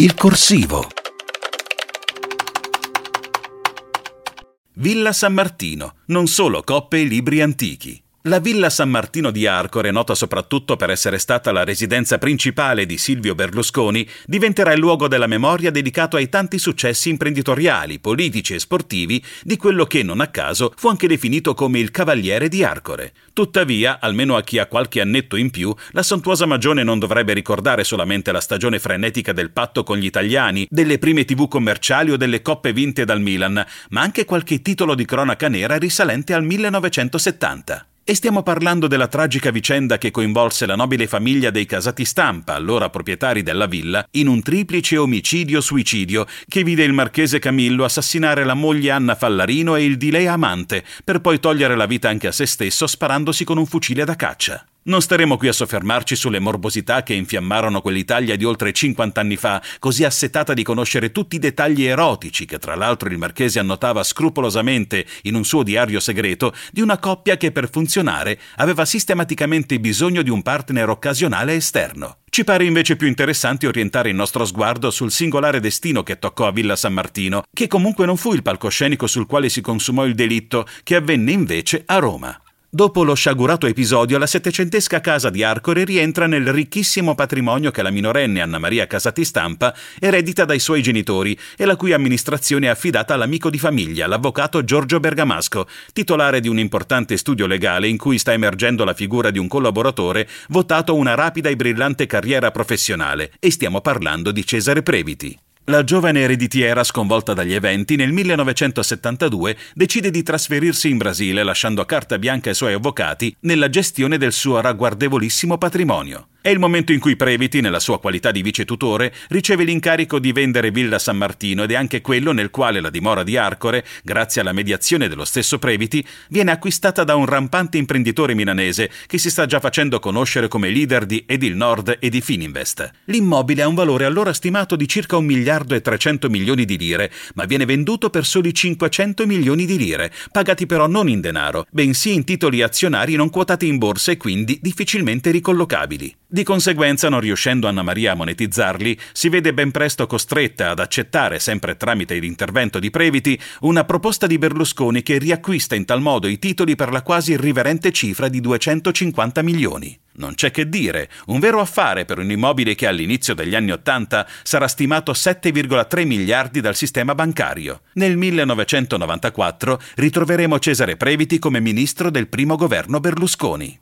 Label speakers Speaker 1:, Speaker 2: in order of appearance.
Speaker 1: Il corsivo. Villa San Martino, non solo coppe e libri antichi. La Villa San Martino di Arcore, nota soprattutto per essere stata la residenza principale di Silvio Berlusconi, diventerà il luogo della memoria dedicato ai tanti successi imprenditoriali, politici e sportivi di quello che, non a caso, fu anche definito come il Cavaliere di Arcore. Tuttavia, almeno a chi ha qualche annetto in più, la sontuosa Magione non dovrebbe ricordare solamente la stagione frenetica del patto con gli italiani, delle prime tv commerciali o delle coppe vinte dal Milan, ma anche qualche titolo di cronaca nera risalente al 1970. E stiamo parlando della tragica vicenda che coinvolse la nobile famiglia dei Casati Stampa, allora proprietari della villa, in un triplice omicidio-suicidio che vide il marchese Camillo assassinare la moglie Anna Fallarino e il di lei amante, per poi togliere la vita anche a se stesso sparandosi con un fucile da caccia. Non staremo qui a soffermarci sulle morbosità che infiammarono quell'Italia di oltre 50 anni fa, così assetata di conoscere tutti i dettagli erotici che tra l'altro il marchese annotava scrupolosamente in un suo diario segreto di una coppia che per funzionare aveva sistematicamente bisogno di un partner occasionale esterno. Ci pare invece più interessante orientare il nostro sguardo sul singolare destino che toccò a Villa San Martino, che comunque non fu il palcoscenico sul quale si consumò il delitto, che avvenne invece a Roma. Dopo lo sciagurato episodio, la settecentesca casa di Arcore rientra nel ricchissimo patrimonio che la minorenne Anna Maria Casati Stampa eredita dai suoi genitori e la cui amministrazione è affidata all'amico di famiglia, l'avvocato Giorgio Bergamasco, titolare di un importante studio legale in cui sta emergendo la figura di un collaboratore votato una rapida e brillante carriera professionale, e stiamo parlando di Cesare Previti. La giovane ereditiera, sconvolta dagli eventi, nel 1972 decide di trasferirsi in Brasile lasciando a carta bianca ai suoi avvocati nella gestione del suo ragguardevolissimo patrimonio. È il momento in cui Previti, nella sua qualità di vice tutore, riceve l'incarico di vendere Villa San Martino ed è anche quello nel quale la dimora di Arcore, grazie alla mediazione dello stesso Previti, viene acquistata da un rampante imprenditore milanese che si sta già facendo conoscere come leader di Edil Nord e di Fininvest. L'immobile ha un valore allora stimato di circa un miliardo e 300 milioni di lire, ma viene venduto per soli 500 milioni di lire, pagati però non in denaro, bensì in titoli azionari non quotati in borsa e quindi difficilmente ricollocabili. Di conseguenza, non riuscendo Anna Maria a monetizzarli, si vede ben presto costretta ad accettare, sempre tramite l'intervento di Previti, una proposta di Berlusconi che riacquista in tal modo i titoli per la quasi irriverente cifra di 250 milioni. Non c'è che dire, un vero affare per un immobile che all'inizio degli anni Ottanta sarà stimato 7,3 miliardi dal sistema bancario. Nel 1994 ritroveremo Cesare Previti come ministro del primo governo Berlusconi.